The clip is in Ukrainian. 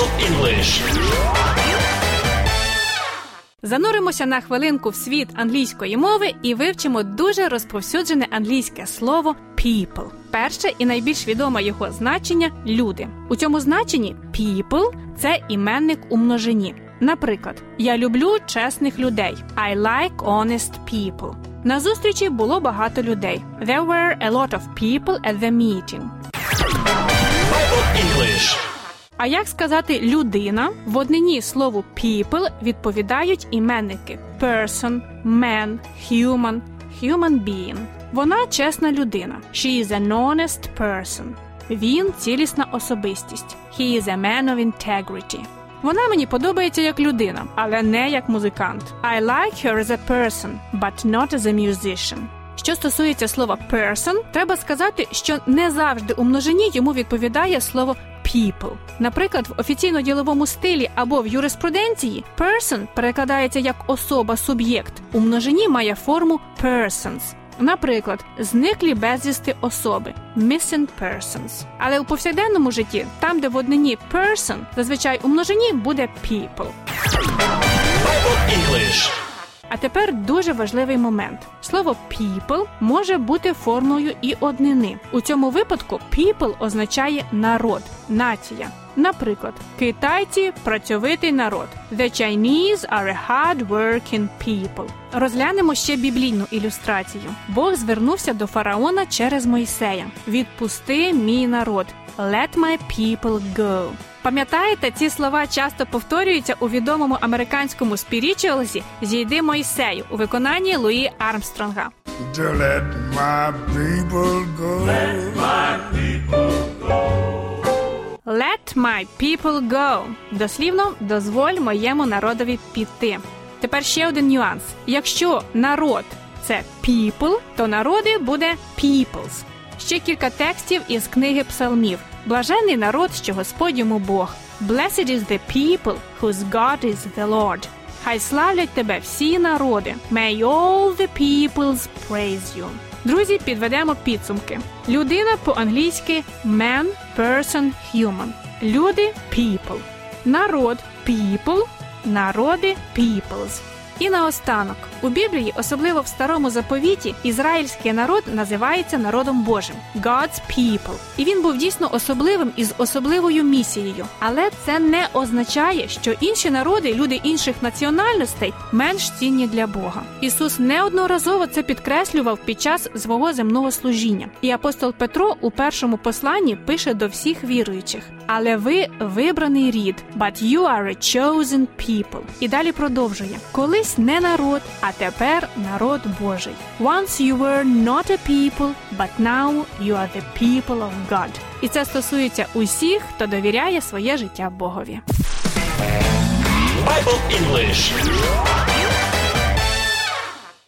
Bible English. Зануримося на хвилинку в світ англійської мови і вивчимо дуже розповсюджене англійське слово people. Перше і найбільш відоме його значення люди. У цьому значенні people – це іменник у множині. Наприклад, я люблю чесних людей. I like honest people. На зустрічі було багато людей. There were a lot of people at the meeting. Bible English. А як сказати людина? В однині слову people відповідають іменники person, man, human, human being. Вона чесна людина. She is an honest person. Він цілісна особистість. He is a man of integrity. Вона мені подобається як людина, але не як музикант. I like her as a person, but not as a musician. Що стосується слова person, треба сказати, що не завжди у множині йому відповідає слово people. Наприклад, в офіційно-діловому стилі або в юриспруденції person перекладається як особа суб'єкт. У множині має форму persons. Наприклад, зниклі безвісти особи missing persons. Але у повсякденному житті, там, де в однині person, зазвичай у множині буде people. English. А тепер дуже важливий момент. Слово people може бути формою і однини. У цьому випадку people означає народ, нація. Наприклад, китайці працьовитий народ. The Chinese are a hard-working people. Розглянемо ще біблійну ілюстрацію. Бог звернувся до фараона через Мойсея. Відпусти мій народ. Let my people go. Пам'ятаєте, ці слова часто повторюються у відомому американському спірічуалсі Зійди Мойсею у виконанні Луї Армстронга. to let my people go. Let my people go. Дослівно дозволь моєму народові піти. Тепер ще один нюанс: якщо народ це people, то народи буде peoples. Ще кілька текстів із книги псалмів. Блажений народ, що Господь йому Бог. Blessed is the people whose God is the Lord. Хай славлять тебе всі народи. May all the peoples praise you. Друзі, підведемо підсумки. Людина по-англійськи man, person, human. Люди people. Народ people. Народи peoples. І наостанок у Біблії, особливо в старому заповіті, ізраїльський народ називається народом Божим God's people. І він був дійсно особливим із особливою місією. Але це не означає, що інші народи, люди інших національностей, менш цінні для Бога. Ісус неодноразово це підкреслював під час свого земного служіння. І апостол Петро у першому посланні пише до всіх віруючих: але ви вибраний рід, but you are a chosen people. І далі продовжує: колись не народ, а тепер народ Божий. Once you were not a people, but now you are the people of God. І це стосується усіх, хто довіряє своє життя Богові. Bible English.